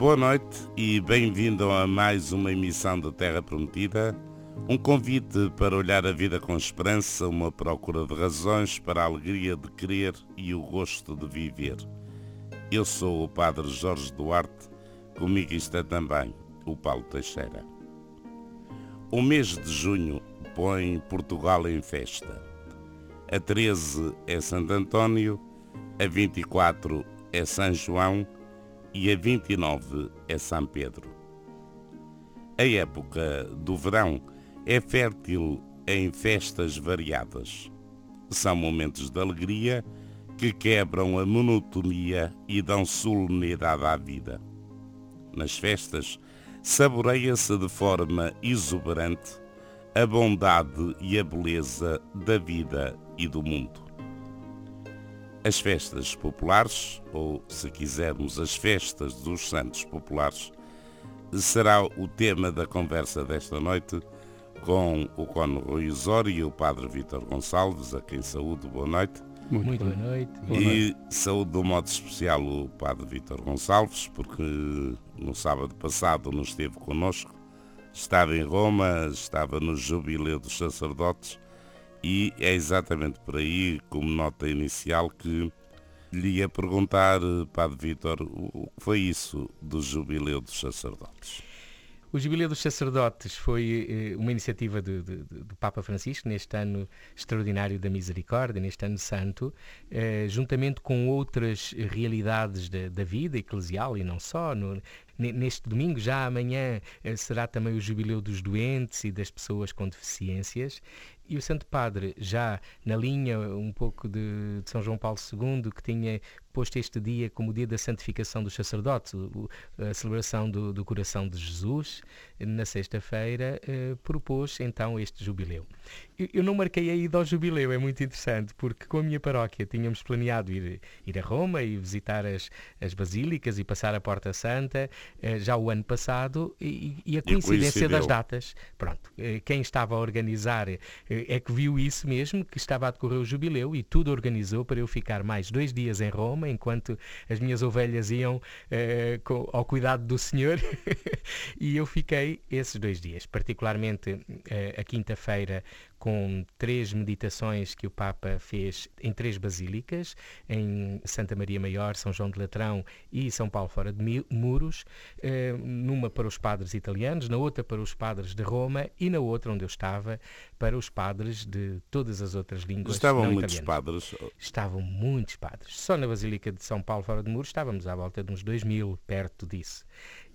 Boa noite e bem-vindo a mais uma emissão da Terra Prometida. Um convite para olhar a vida com esperança, uma procura de razões para a alegria de querer e o gosto de viver. Eu sou o Padre Jorge Duarte, comigo está também o Paulo Teixeira. O mês de junho põe Portugal em festa. A 13 é Santo António, a 24 é São João e a 29 é São Pedro. A época do verão é fértil em festas variadas. São momentos de alegria que quebram a monotonia e dão solenidade à vida. Nas festas, saboreia-se de forma exuberante a bondade e a beleza da vida e do mundo. As festas populares, ou se quisermos as festas dos santos populares, será o tema da conversa desta noite com o Cono Rui Osório e o Padre Vítor Gonçalves, a quem saúde, boa noite. Muito, Muito boa noite. E saúde do modo especial o Padre Vítor Gonçalves, porque no sábado passado não esteve connosco, estava em Roma, estava no Jubileu dos Sacerdotes e é exatamente por aí, como nota inicial, que lhe ia perguntar, Padre Vítor, o que foi isso do Jubileu dos Sacerdotes? O Jubileu dos Sacerdotes foi eh, uma iniciativa do, do, do, Papa Francisco neste ano extraordinário da Misericórdia, neste ano santo, eh, juntamente com outras realidades da, da, vida eclesial e não só. No, neste domingo, já amanhã, eh, será também o Jubileu dos Doentes e das pessoas com deficiências e o Santo Padre, já na linha um pouco de, de, São João Paulo II, que tinha posto este dia como o dia da santificação dos sacerdotes, o, a celebração do, do, coração de Jesus, na sexta-feira, eh, propôs então este jubileu. Eu, eu, não marquei a ida ao jubileu, é muito interessante, porque com a minha paróquia tínhamos planeado ir, ir a Roma e visitar as, as basílicas e passar a Porta Santa eh, já o ano passado, e, e a coincidência das datas. Pronto, eh, quem estava a organizar eh, é que viu isso mesmo, que estava a decorrer o jubileu e tudo organizou para eu ficar mais dois dias em Roma, enquanto as minhas ovelhas iam eh, ao cuidado do Senhor. e eu fiquei esses dois dias, particularmente eh, a quinta-feira com três meditações que o Papa fez em três basílicas, em Santa Maria Maior, São João de Latrão e São Paulo Fora de Muros, eh, numa para os padres italianos, na outra para os padres de Roma e na outra onde eu estava para os padres de todas as outras línguas. Estavam muitos italianas. padres? Estavam muitos padres. Só na Basílica de São Paulo Fora de Muros estávamos à volta de uns dois mil, perto disso.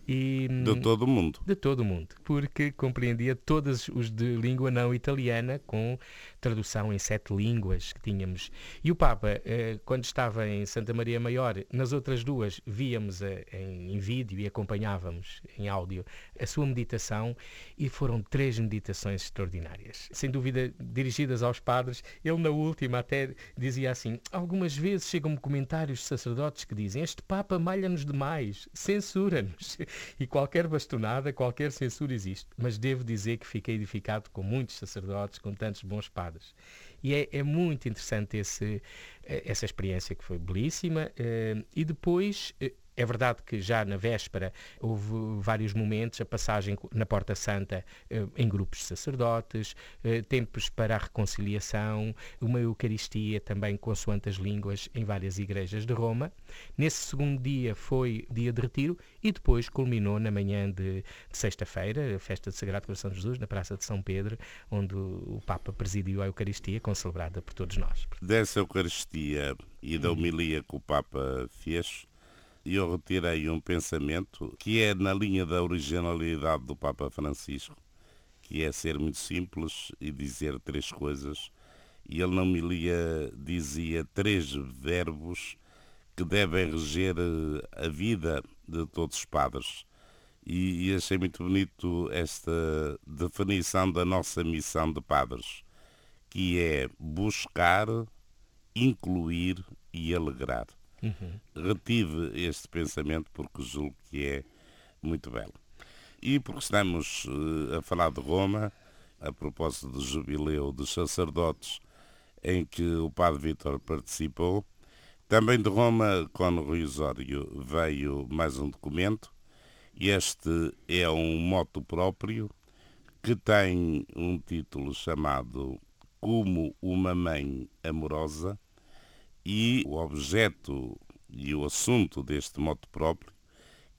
E, de todo o mundo. De todo o mundo, porque compreendia todos os de língua não italiana, com tradução em sete línguas que tínhamos. E o Papa, eh, quando estava em Santa Maria Maior, nas outras duas víamos eh, em, vídeo e acompanhávamos em áudio a sua meditação e foram três meditações extraordinárias. Sem dúvida dirigidas aos padres. Ele na última até dizia assim, algumas vezes chegam-me comentários de sacerdotes que dizem este Papa malha-nos demais, censura-nos. E qualquer bastonada, qualquer censura existe. Mas devo dizer que fiquei edificado com muitos sacerdotes, com tantos bons padres e é, é muito interessante esse, eh, essa experiência que foi belíssima. Eh, e depois eh, é verdade que já na véspera houve vários momentos, a passagem na Porta Santa eh, em grupos de sacerdotes, eh, tempos para a reconciliação, uma Eucaristia também consoante as línguas em várias igrejas de Roma. Nesse segundo dia foi dia de retiro e depois culminou na manhã de, de sexta-feira, a festa de Sagrado Coração de Jesus, na Praça de São Pedro, onde o Papa presidiu a Eucaristia, concelebrada por todos nós. Dessa Eucaristia e da homilia que o Papa fez, eu retirei um pensamento que é na linha da originalidade do Papa Francisco, que é ser muito simples e dizer três coisas. E ele não me lia, dizia três verbos que devem reger eh, a vida de todos os padres. E, e achei muito bonito esta definição da nossa missão de padres, que é buscar, incluir e alegrar. Uhum. Retive este pensamento porque julgo que é muito belo. E porque estamos uh, a falar de Roma, a propósito do jubileu dos sacerdotes em que o Padre Vítor participou, também de Roma, com o Rui Osório, veio mais um documento Este é um moto próprio que tem um título chamado Como uma Mãe Amorosa e o objeto e o assunto deste moto próprio,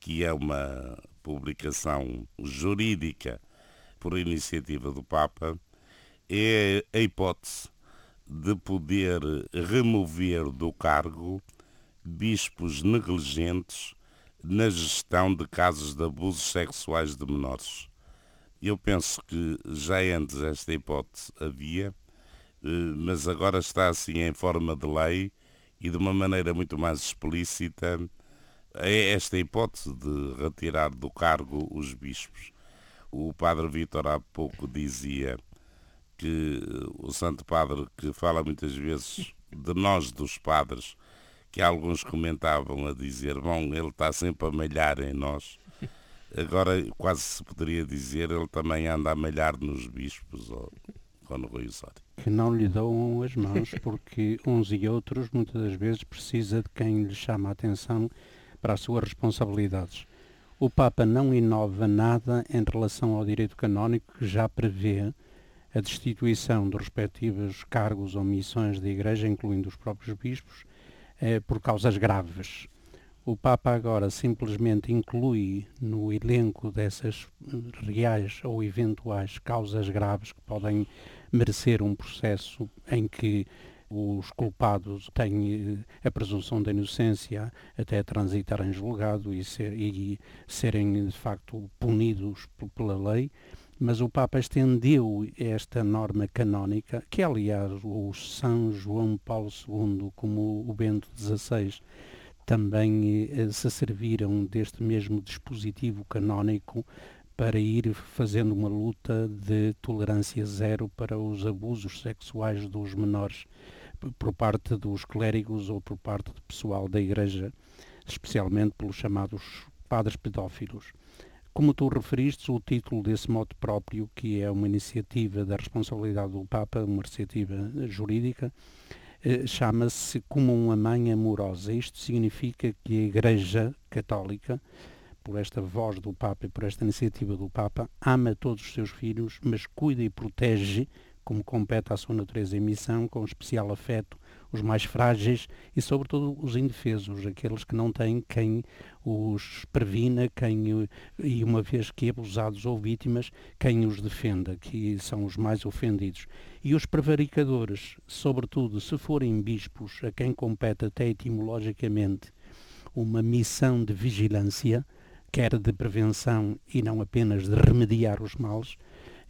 que é uma publicação jurídica por iniciativa do Papa, é a hipótese de poder remover do cargo bispos negligentes na gestão de casos de abusos sexuais de menores. Eu penso que já antes esta hipótese havia, eh, mas agora está assim em forma de lei e de uma maneira muito mais explícita é esta hipótese de retirar do cargo os bispos. O padre Vítor há pouco dizia que o Santo Padre, que fala muitas vezes de nós, dos padres, que alguns comentavam a dizer, bom, ele está sempre a malhar em nós. Agora quase se poderia dizer, ele também anda a malhar nos bispos ou, ou no Rui Osório. Que não lhe dão as mãos, porque uns e outros muitas das vezes precisa de quem lhe chama a atenção para as suas responsabilidades. O Papa não inova nada em relação ao direito canónico que já prevê a destituição dos respectivos cargos ou missões da Igreja, incluindo os próprios bispos, eh, por causas graves. O Papa agora simplesmente inclui no elenco dessas reais ou eventuais causas graves que podem merecer um processo em que os culpados têm eh, a presunção de inocência até transitar em julgado e, ser, e serem de facto punidos pela lei, mas o Papa estendeu esta norma canónica, que aliás o São João Paulo II, como o Bento XVI, também eh, se serviram deste mesmo dispositivo canónico para ir fazendo uma luta de tolerância zero para os abusos sexuais dos menores por parte dos clérigos ou por parte do pessoal da Igreja, especialmente pelos chamados padres pedófilos. Como tu referiste, o título desse modo próprio, que é uma iniciativa da responsabilidade do Papa, uma iniciativa jurídica, eh, chama-se Como uma Mãe Amorosa. Isto significa que a Igreja Católica, por esta voz do Papa e por esta iniciativa do Papa, ama todos os seus filhos, mas cuida e protege como compete à sua natureza e missão, com especial afeto, os mais frágeis e, sobretudo, os indefesos, aqueles que não têm quem os previna, quem, e uma vez que abusados ou vítimas, quem os defenda, que são os mais ofendidos. E os prevaricadores, sobretudo, se forem bispos, a quem compete até etimologicamente uma missão de vigilância, quer de prevenção e não apenas de remediar os males,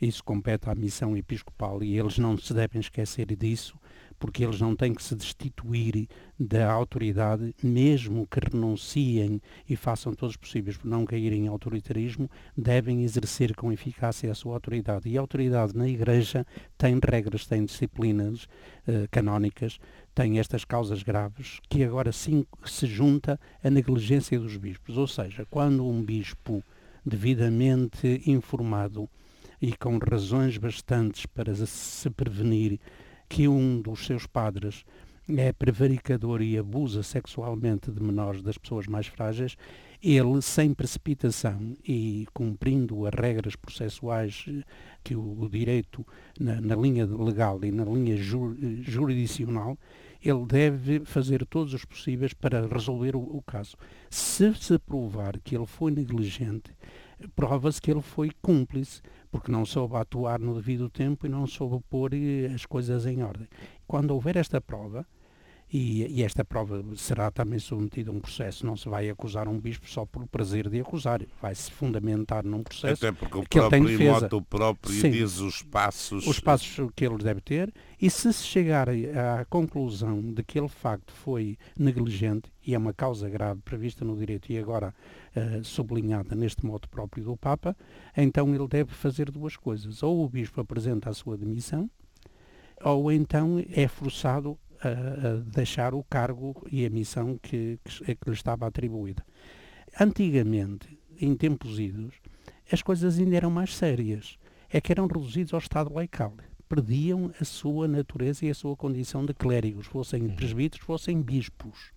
isso compete à missão episcopal e eles não se devem esquecer disso, porque eles não têm que se destituir da autoridade, mesmo que renunciem e façam todos os possíveis por não caírem em autoritarismo, devem exercer com eficácia a sua autoridade. E a autoridade na Igreja tem regras, tem disciplinas uh, canónicas, tem estas causas graves, que agora sim se junta à negligência dos bispos. Ou seja, quando um bispo devidamente informado e com razões bastantes para se prevenir que um dos seus padres é prevaricador e abusa sexualmente de menores das pessoas mais frágeis, ele, sem precipitação e cumprindo as regras processuais que o, direito, na, na, linha legal e na linha jur, jurisdicional, ele deve fazer todos os possíveis para resolver o, o caso. Se se provar que ele foi negligente, prova-se que ele foi cúmplice porque não soube atuar no devido tempo e não soube pôr eh, as coisas em ordem. Quando houver esta prova, e, e, esta prova será também submetida a um processo. Não se vai acusar um bispo só por prazer de acusar, vai-se fundamentar num processo Até porque o que ele tem defesa. O próprio Sim, diz os passos... Os passos que ele deve ter e se se chegar à conclusão de que ele de facto foi negligente, e é uma causa grave prevista no direito e agora uh, sublinhada neste modo próprio do Papa, então ele deve fazer duas coisas. Ou o bispo apresenta a sua demissão, ou então é forçado a, a deixar o cargo e a missão que, que, que lhe estava atribuída. Antigamente, em tempos idos, as coisas ainda eram mais sérias. É que eram reduzidos ao estado laical. Perdiam a sua natureza e a sua condição de clérigos, fossem uhum. presbíteros, fossem bispos.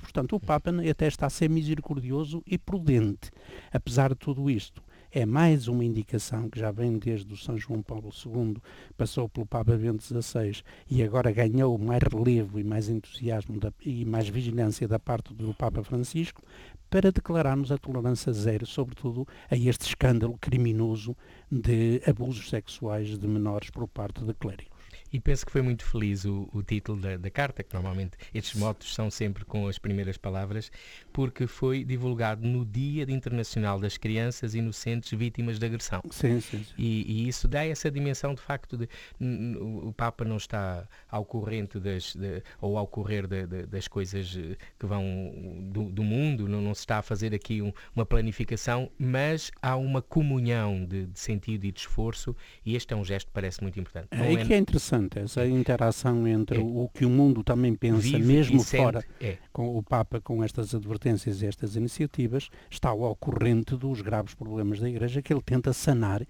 Portanto, o Papa até está a ser misericordioso e prudente. Apesar de tudo isto, é mais uma indicação que já vem desde o São João Paulo II, passou pelo Papa Bento XVI e agora ganhou mais relevo e mais entusiasmo da, e mais vigilância da parte do Papa Francisco para declararmos a tolerância zero, sobretudo a este escândalo criminoso de abusos sexuais de menores por parte de clérigos. E penso que foi muito feliz o, o título da, da, carta, que normalmente estes motos são sempre com as primeiras palavras, porque foi divulgado no Dia Internacional das Crianças Inocentes Vítimas de Agressão. Sim, sim. sim. E, e, isso dá essa dimensão de facto de o Papa não está ao corrente das, de, ou ao correr de, de, das coisas eh, que vão do, do mundo, não, não, se está a fazer aqui um, uma planificação, mas há uma comunhão de, sentido e de esforço e este é um gesto que parece muito importante. É, é que é interessante interessante essa interação entre é. o que o mundo também pensa, Vive mesmo fora, é. com o Papa, com estas advertências e estas iniciativas, está ao corrente dos graves problemas da Igreja que ele tenta sanar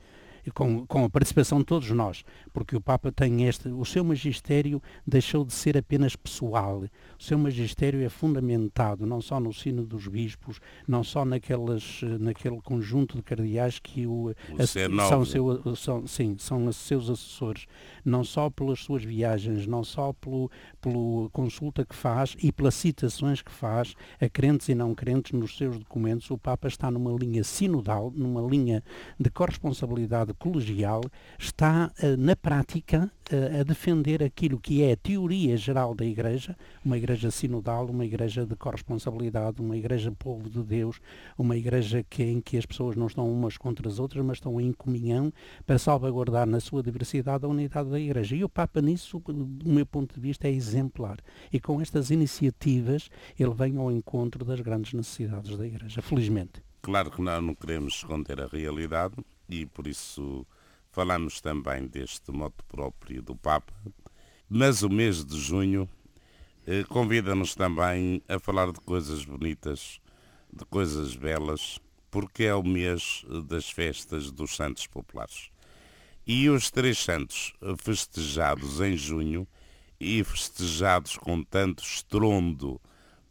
com, com a participação de todos nós, porque o Papa tem este, o seu magistério deixou de ser apenas pessoal, o seu magistério é fundamentado não só no sino dos bispos, não só naquelas, naquele conjunto de cardeais que o, o a, são, seu, são, sim, são os seus assessores, não só pelas suas viagens, não só pelo, pela consulta que faz e pelas citações que faz a crentes e não crentes nos seus documentos, o Papa está numa linha sinodal, numa linha de corresponsabilidade colegial está uh, na prática uh, a defender aquilo que é a teoria geral da Igreja, uma Igreja sinodal, uma Igreja de corresponsabilidade, uma Igreja povo de Deus, uma Igreja que, em que as pessoas não estão umas contra as outras, mas estão em comunhão para salvaguardar na sua diversidade a unidade da Igreja. E o Papa nisso, do meu ponto de vista, é exemplar. E com estas iniciativas ele vem ao encontro das grandes necessidades da Igreja, felizmente. Claro que nós não queremos esconder a realidade, e por isso falamos também deste moto próprio do Papa. Mas o mês de junho eh, convida-nos também a falar de coisas bonitas, de coisas belas, porque é o mês das festas dos Santos Populares. E os três santos festejados em junho e festejados com tanto estrondo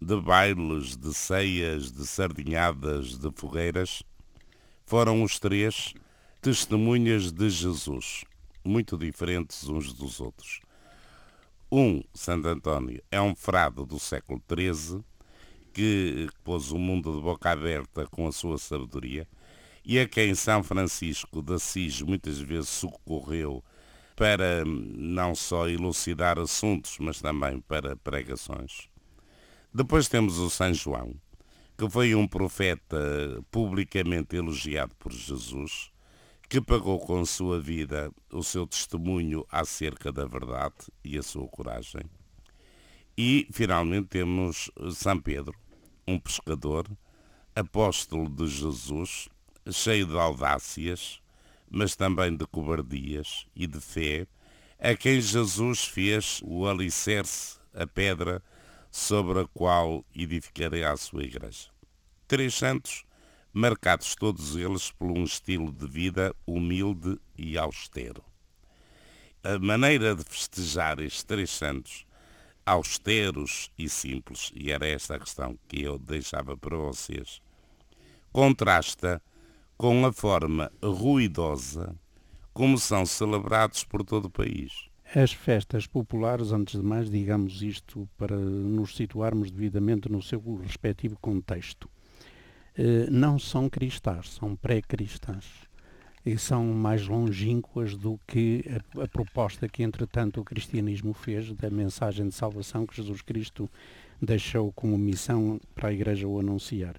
de bailes, de ceias, de sardinhadas, de fogueiras, foram os três testemunhas de Jesus, muito diferentes uns dos outros. Um, Santo António, é um frade do século XIII que pôs o mundo de boca aberta com a sua sabedoria e a quem São Francisco de Assis muitas vezes socorreu para não só elucidar assuntos, mas também para pregações. Depois temos o São João, que foi um profeta publicamente elogiado por Jesus, que pagou com sua vida o seu testemunho acerca da verdade e a sua coragem. E, finalmente, temos São Pedro, um pescador, apóstolo de Jesus, cheio de audácias, mas também de cobardias e de fé, a quem Jesus fez o alicerce, a pedra sobre a qual edificarei a sua igreja. Três santos marcados todos eles por um estilo de vida humilde e austero. A maneira de festejar estes três santos, austeros e simples, e era esta a questão que eu deixava para vocês, contrasta com a forma ruidosa como são celebrados por todo o país. As festas populares, antes de mais, digamos isto para nos situarmos devidamente no seu respectivo contexto não são cristãs, são pré-cristãs e são mais longínquas do que a, a, proposta que, entretanto, o cristianismo fez da mensagem de salvação que Jesus Cristo deixou como missão para a Igreja o anunciar.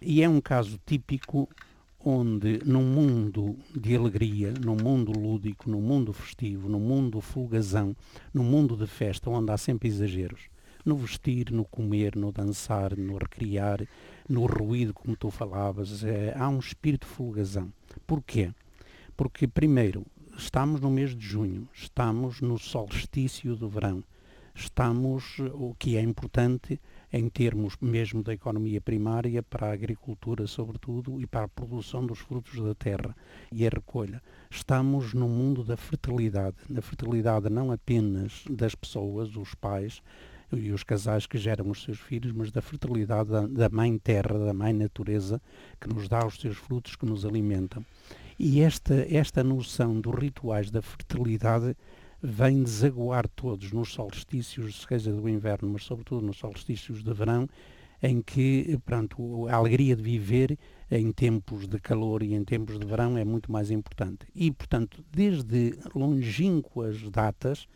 E é um caso típico onde, num mundo de alegria, num mundo lúdico, num mundo festivo, num mundo folgazão, num mundo de festa, onde há sempre exageros, no vestir, no comer, no dançar, no recriar, no ruído, como tu falavas. É, há um espírito folgazão. Porquê? Porque, primeiro, estamos no mês de junho, estamos no solstício do verão, estamos, o que é importante, em termos mesmo da economia primária, para a agricultura, sobretudo, e para a produção dos frutos da terra e a recolha. Estamos no mundo da fertilidade, na fertilidade não apenas das pessoas, os pais, e os casais que geram os seus filhos, mas da fertilidade da, da mãe terra, da mãe natureza, que nos dá os seus frutos, que nos alimentam. E esta, esta noção dos rituais da fertilidade vem desaguar todos nos solstícios, seja do inverno, mas sobretudo nos solstícios de verão, em que pronto, a alegria de viver em tempos de calor e em tempos de verão é muito mais importante. E, portanto, desde longínquas datas,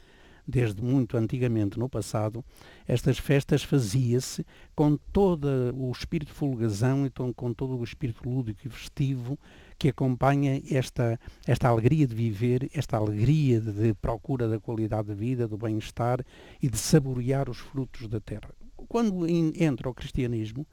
desde muito antigamente no passado, estas festas fazia-se com todo o espírito folgazão e com todo o espírito lúdico e festivo que acompanha esta, esta alegria de viver, esta alegria de, procura da qualidade de vida, do bem-estar e de saborear os frutos da terra. Quando entra o cristianismo,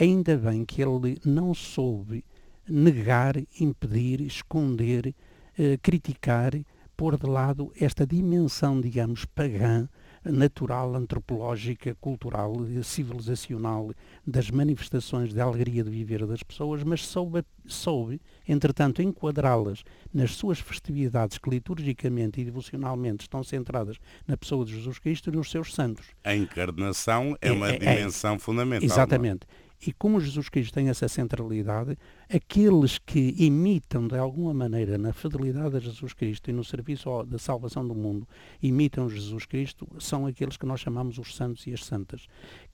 ainda bem que ele não soube negar, impedir, esconder, eh, criticar pôr de lado esta dimensão, digamos, pagã, natural, antropológica, cultural, civilizacional das manifestações de alegria de viver das pessoas, mas soube, soube entretanto, enquadrá-las nas suas festividades que liturgicamente e devocionalmente estão centradas na pessoa de Jesus Cristo e nos seus santos. A encarnação é, é uma é, é. dimensão é, fundamental. Exatamente. E como Jesus Cristo tem essa centralidade, aqueles que imitam de alguma maneira na fidelidade a Jesus Cristo e no serviço da salvação do mundo, imitam Jesus Cristo, são aqueles que nós chamamos os santos e as santas,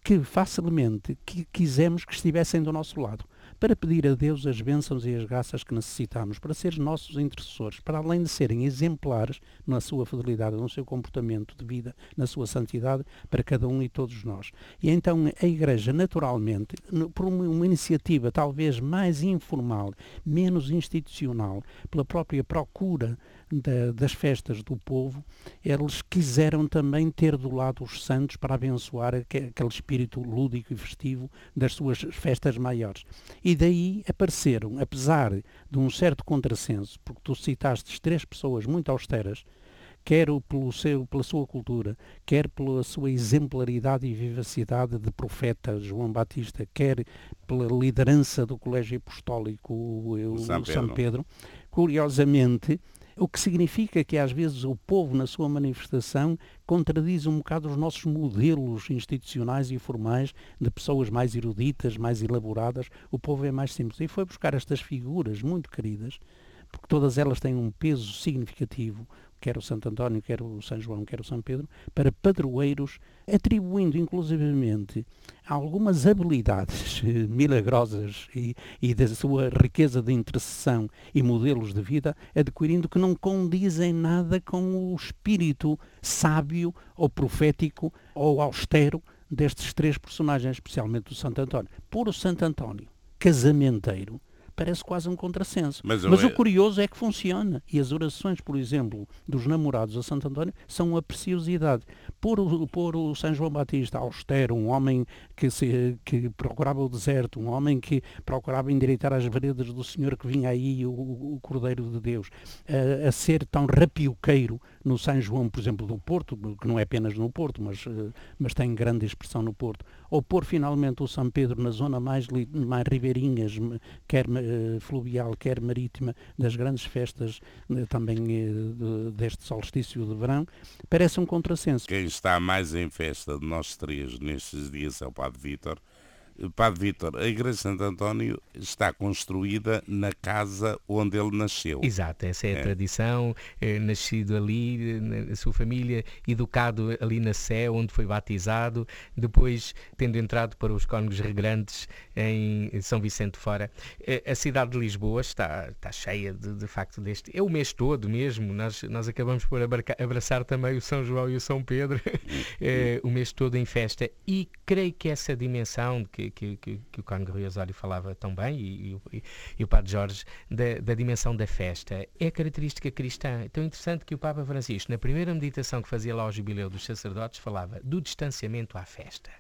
que facilmente que quisemos que estivessem do nosso lado para pedir a Deus as bênçãos e as graças que necessitamos, para ser nossos intercessores, para além de serem exemplares na sua fidelidade, no seu comportamento de vida, na sua santidade, para cada um e todos nós. E então a Igreja, naturalmente, por uma iniciativa talvez mais informal, menos institucional, pela própria procura da, das festas do povo, eles quiseram também ter do lado os santos para abençoar aquele espírito lúdico e festivo das suas festas maiores. E daí apareceram, apesar de um certo contrassenso, porque tu citaste três pessoas muito austeras, quer pelo seu, pela sua cultura, quer pela sua exemplaridade e vivacidade de profeta João Batista, quer pela liderança do Colégio Apostólico o, o São, Pedro. São Pedro, curiosamente o que significa que às vezes o povo, na sua manifestação, contradiz um bocado os nossos modelos institucionais e formais de pessoas mais eruditas, mais elaboradas. O povo é mais simples. E foi buscar estas figuras muito queridas, porque todas elas têm um peso significativo, quer o Santo António, quer o São João, quer o São Pedro, para padroeiros, atribuindo inclusivamente algumas habilidades milagrosas e, e da sua riqueza de intercessão e modelos de vida, adquirindo que não condizem nada com o espírito sábio ou profético ou austero destes três personagens, especialmente do Santo António. Por o Santo António, casamenteiro, parece quase um contrassenso. Mas, Mas o curioso é que funciona. E as orações, por exemplo, dos namorados a Santo António são uma preciosidade. Por o, por o São João Batista austero, um homem que, se, que procurava o deserto, um homem que procurava endireitar as veredas do Senhor que vinha aí, o, o Cordeiro de Deus, a, a ser tão rapioqueiro no São João, por exemplo, do Porto, que não é apenas no Porto, mas, eh, mas tem grande expressão no Porto, ou pôr finalmente o São Pedro na zona mais, mais ribeirinhas, quer uh, fluvial, quer marítima, das grandes festas uh, também uh, deste solstício de verão, parece um contrassenso. Quem está mais em festa de nós três nestes dias é o Padre Vítor, Padre Vítor, a Igreja de Santo António está construída na casa onde ele nasceu. Exato, essa é a é. tradição. É, nascido ali, na sua família, educado ali na Sé, onde foi batizado, depois tendo entrado para os Cónegos Regrantes em São Vicente Fora. A cidade de Lisboa está, está cheia de, de facto deste. É o mês todo mesmo. Nós, nós acabamos por abraçar também o São João e o São Pedro, é, o mês todo em festa. E creio que essa dimensão de que que, que, que, o Rui Osório falava tão bem e, e, e o Padre Jorge da, da, dimensão da festa. É característica cristã. É tão interessante que o Papa Francisco, na primeira meditação que fazia lá ao jubileu dos sacerdotes, falava do distanciamento à festa.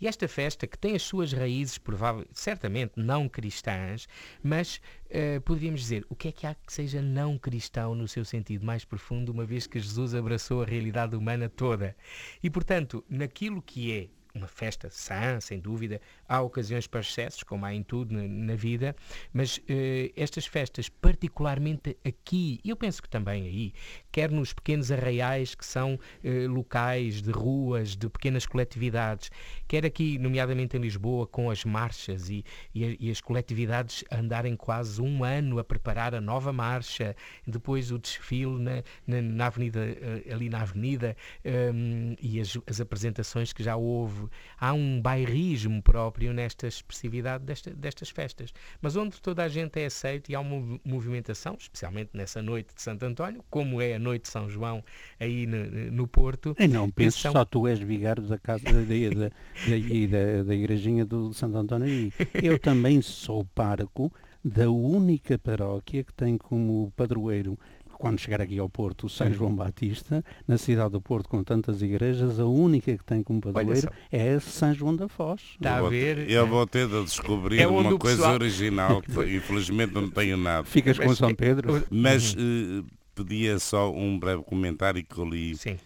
E esta festa, que tem as suas raízes, provavelmente, certamente não cristãs, mas uh, poderíamos dizer, o que é que há que seja não cristão no seu sentido mais profundo, uma vez que Jesus abraçou a realidade humana toda? E, portanto, naquilo que é uma festa sã, sem dúvida. Há ocasiões para excessos, como há em tudo na, na vida, mas eh, estas festas, particularmente aqui, e eu penso que também aí, quer nos pequenos arraiais que são eh, locais de ruas, de pequenas coletividades, quer aqui, nomeadamente em Lisboa, com as marchas e, e, e as coletividades andarem quase um ano a preparar a nova marcha, depois o desfile na, na, na avenida, eh, ali na avenida, um, e as, as apresentações que já houve. Há um bairrismo próprio nesta expressividade desta, destas festas, mas onde toda a gente é aceita e há uma movimentação, especialmente nessa noite de Santo António, como é a noite de São João aí no, no Porto. E não penso são... só tu és vigário da casa da, da, da, da, da igrejinha do Santo António e eu também sou parco da única paróquia que tem como padroeiro quando chegar aqui ao Porto, o São João Batista, na cidade do Porto, com tantas igrejas, a única que tem como padroeiro é São João da Foz. Está a ver? Eu vou ter de descobrir é uma coisa pessoal... original, que infelizmente não tenho nada. Ficas com São Pedro? Mas uh, pedia só um breve comentário que eu li. Sim.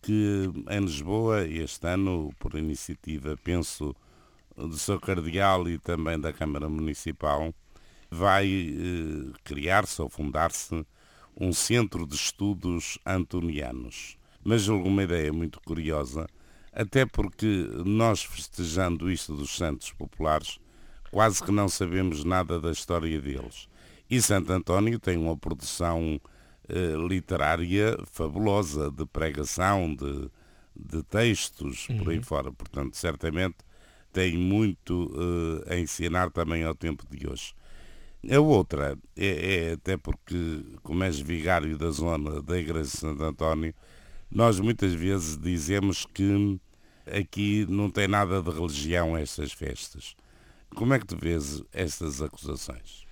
Que em Lisboa, este ano, por iniciativa, penso, do seu cardeal e também da Câmara Municipal, vai uh, criar-se ou fundar-se um centro de estudos antonianos. Mas julgo uma ideia muito curiosa, até porque nós festejando isto dos santos populares, quase que não sabemos nada da história deles. E Santo António tem uma produção eh, literária fabulosa, de pregação, de, de textos, uhum. por aí uhum. fora. Portanto, certamente tem muito eh, a ensinar também ao tempo de hoje. A outra é, é, até porque, como és vigário da zona da Igreja de Santo António, nós muitas vezes dizemos que aqui não tem nada de religião estas festas. Como é que tu vês estas acusações?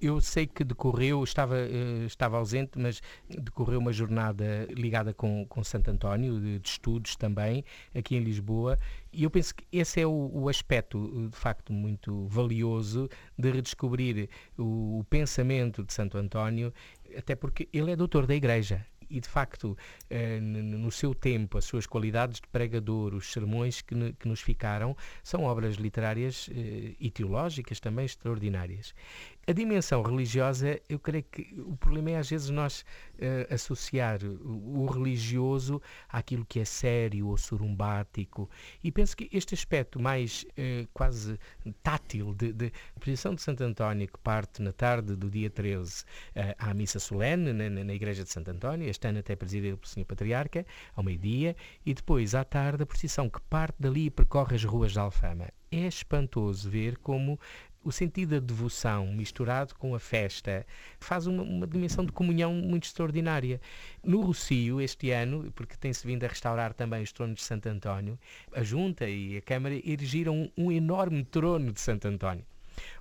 Eu sei que decorreu, estava, eh, estava ausente, mas decorreu uma jornada ligada com, com Santo António, de, de estudos também, aqui em Lisboa, e eu penso que esse é o, o aspecto, de facto, muito valioso de redescobrir o, o pensamento de Santo António, até porque ele é doutor da Igreja e de facto, eh, no seu tempo, as suas qualidades de pregador, os sermões que, que nos ficaram, são obras literárias eh, e teológicas também extraordinárias. A dimensão religiosa, eu creio que o problema é às vezes nós uh, associar o, o, religioso àquilo que é sério ou surumbático. E penso que este aspecto mais uh, quase tátil de, de de Santo António, que parte na tarde do dia 13 uh, eh, à missa solene na, na, Igreja de Santo António, este ano até presidida pelo Sr. Patriarca, ao meio-dia, e depois à tarde a procissão que parte dali e percorre as ruas de Alfama. É espantoso ver como o sentido da devoção misturado com a festa faz uma, uma, dimensão de comunhão muito extraordinária. No Rocio, este ano, porque tem-se vindo a restaurar também os tronos de Santo António, a Junta e a Câmara erigiram um, um enorme trono de Santo António.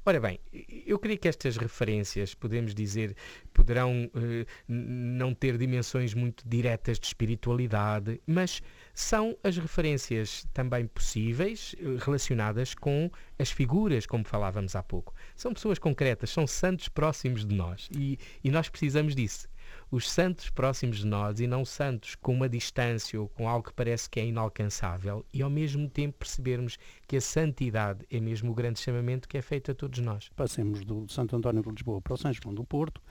Ora bem, eu creio que estas referências, podemos dizer, poderão eh, não ter dimensões muito diretas de espiritualidade, mas são as referências também possíveis eh, relacionadas com as figuras, como falávamos há pouco. São pessoas concretas, são santos próximos de nós e, e nós precisamos disso os santos próximos de nós e não santos com uma distância ou com algo que parece que é inalcançável e ao mesmo tempo percebermos que a santidade é mesmo o grande chamamento que é feito a todos nós. Passemos do Santo António de Lisboa para o São João do Porto.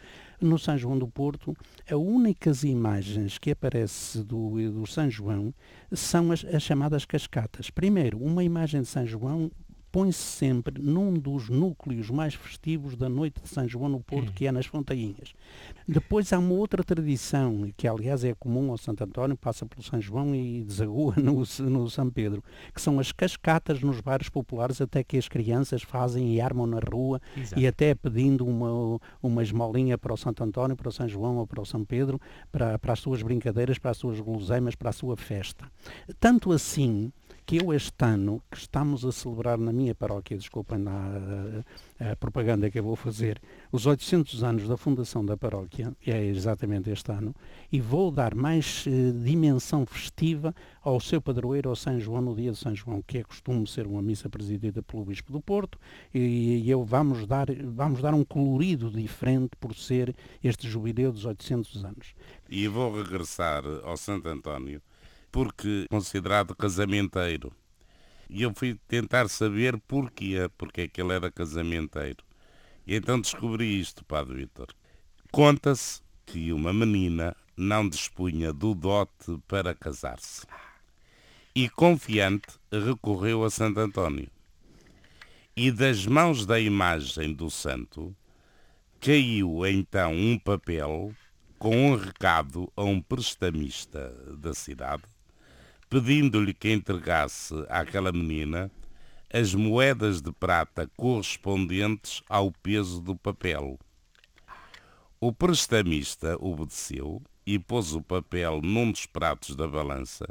No São João do Porto, as únicas imagens que aparecem do, do São João são as, as chamadas cascatas. Primeiro, uma imagem de São João põe-se sempre num dos núcleos mais festivos da noite de São João no Porto, que é nas Fontainhas. Depois há uma outra tradição, que aliás é comum ao Santo António, passa pelo São João e desagua no, no São Pedro, que são as cascatas nos bairros populares, até que as crianças fazem e armam na rua, Exato. e até pedindo uma, uma esmolinha para o Santo António, para o São João ou para o São Pedro, para, para as suas brincadeiras, para as suas guloseimas, para a sua festa. Tanto assim que eu este ano, que estamos a celebrar na minha paróquia, desculpem a, a, propaganda que eu vou fazer, os 800 anos da fundação da paróquia, é exatamente este ano, e vou dar mais eh, dimensão festiva ao seu padroeiro, ao São João, no dia de São João, que é costume ser uma missa presidida pelo Bispo do Porto, e, e eu vamos dar, vamos dar um colorido diferente por ser este jubileu dos 800 anos. E vou regressar ao Santo António porque considerado casamenteiro. E eu fui tentar saber porquê, porque é que ele era casamenteiro. E então descobri isto, Padre Vítor. Conta-se que uma menina não dispunha do dote para casar-se. E confiante recorreu a Santo António. E das mãos da imagem do santo caiu então um papel com um recado a um prestamista da cidade, pedindo-lhe que entregasse àquela menina as moedas de prata correspondentes ao peso do papel. O prestamista obedeceu e pôs o papel num dos pratos da balança,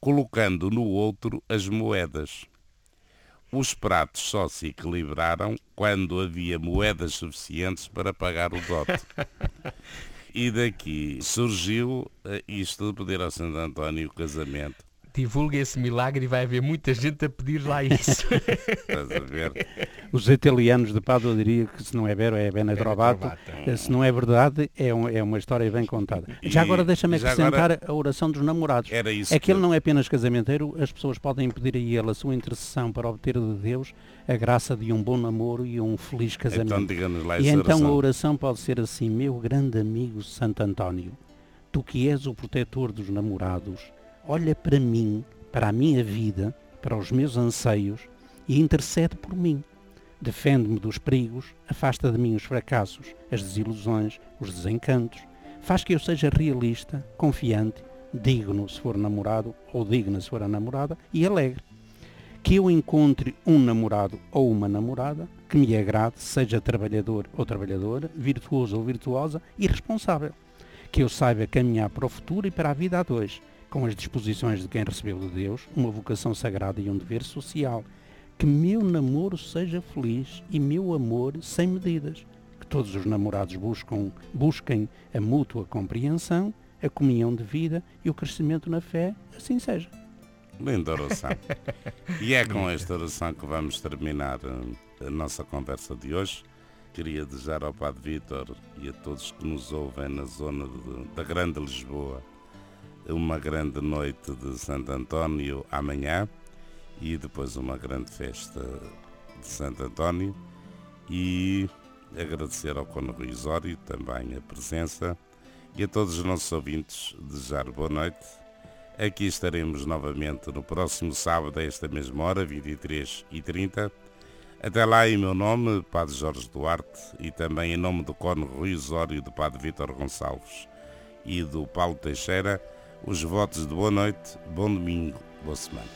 colocando no outro as moedas. Os pratos só se equilibraram quando havia moedas suficientes para pagar o dote. e daqui surgiu eh, isto de pedir ao Santo António o casamento divulgue esse milagre e vai haver muita gente a pedir lá isso. Estás a ver? Os italianos de Pádua diriam que se não é vero é bene trovato. Se não é verdade, é, um, é uma história bem contada. E, já agora deixa-me acrescentar agora, a oração dos namorados. Era isso é que, que ele não é apenas casamenteiro, as pessoas podem pedir a ele a sua intercessão para obter de Deus a graça de um bom namoro e um feliz casamento. Então, lá e então oração. a oração pode ser assim, meu grande amigo Santo António, tu que és o protetor dos namorados, olha para mim, para a minha vida, para os meus anseios e intercede por mim. Defende-me dos perigos, afasta de mim os fracassos, as desilusões, os desencantos. Faz que eu seja realista, confiante, digno se for namorado ou digna se for a namorada e alegre. Que eu encontre um namorado ou uma namorada que me agrade, seja trabalhador ou trabalhadora, virtuoso ou virtuosa e responsável. Que eu saiba caminhar para o futuro e para a vida a dois com as disposições de quem recebeu de Deus, uma vocação sagrada e um dever social. Que meu namoro seja feliz e meu amor sem medidas. Que todos os namorados buscam, busquem a mútua compreensão, a comunhão de vida e o crescimento na fé, assim seja. Linda oração. e é com esta oração que vamos terminar eh, a nossa conversa de hoje. Queria desejar ao Padre Vítor e a todos que nos ouvem na zona de, da Grande Lisboa uma grande noite de Santo António amanhã e depois uma grande festa de Santo António e agradecer ao Cono Rui Osório também a presença e a todos os nossos ouvintes desejar boa noite. Aqui estaremos novamente no próximo sábado a esta mesma hora, 23h30. Até lá, em meu nome, Padre Jorge Duarte, e também em nome do Cono Rui Osório, do Padre Vítor Gonçalves e do Paulo Teixeira, os votos de boa noite, bom domingo, boa semana.